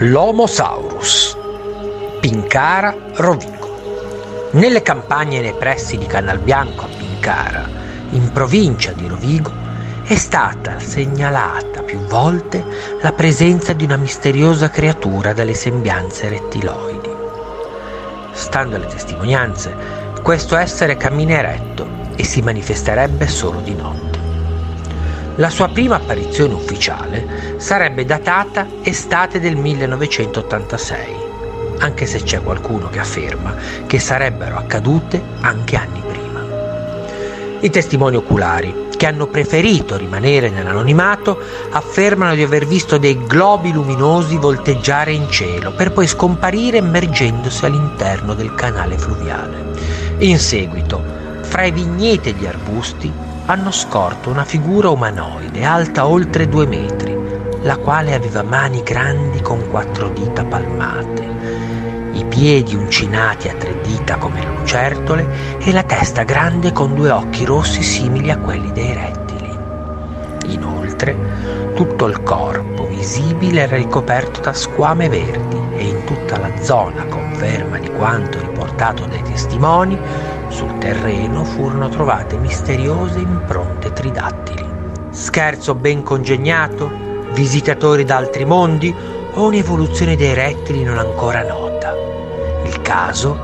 L'Homosaurus. Pincara, Rovigo. Nelle campagne nei pressi di Canalbianco a Pincara, in provincia di Rovigo, è stata segnalata più volte la presenza di una misteriosa creatura dalle sembianze rettiloidi. Stando alle testimonianze, questo essere cammina eretto e si manifesterebbe solo di notte. La sua prima apparizione ufficiale sarebbe datata estate del 1986, anche se c'è qualcuno che afferma che sarebbero accadute anche anni prima. I testimoni oculari, che hanno preferito rimanere nell'anonimato, affermano di aver visto dei globi luminosi volteggiare in cielo per poi scomparire immergendosi all'interno del canale fluviale. In seguito, fra i vigneti e gli arbusti, hanno scorto una figura umanoide alta oltre due metri, la quale aveva mani grandi con quattro dita palmate, i piedi uncinati a tre dita come le lucertole e la testa grande con due occhi rossi simili a quelli dei rettili. Inoltre, tutto il corpo visibile era ricoperto da squame verdi e in tutta la zona, conferma di quanto riportato dai testimoni, sul terreno furono trovate misteriose impronte tridattili. Scherzo ben congegnato? Visitatori da altri mondi? O un'evoluzione dei rettili non ancora nota? Il caso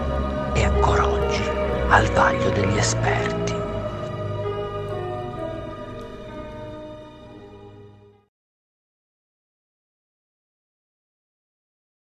è ancora oggi al vaglio degli esperti.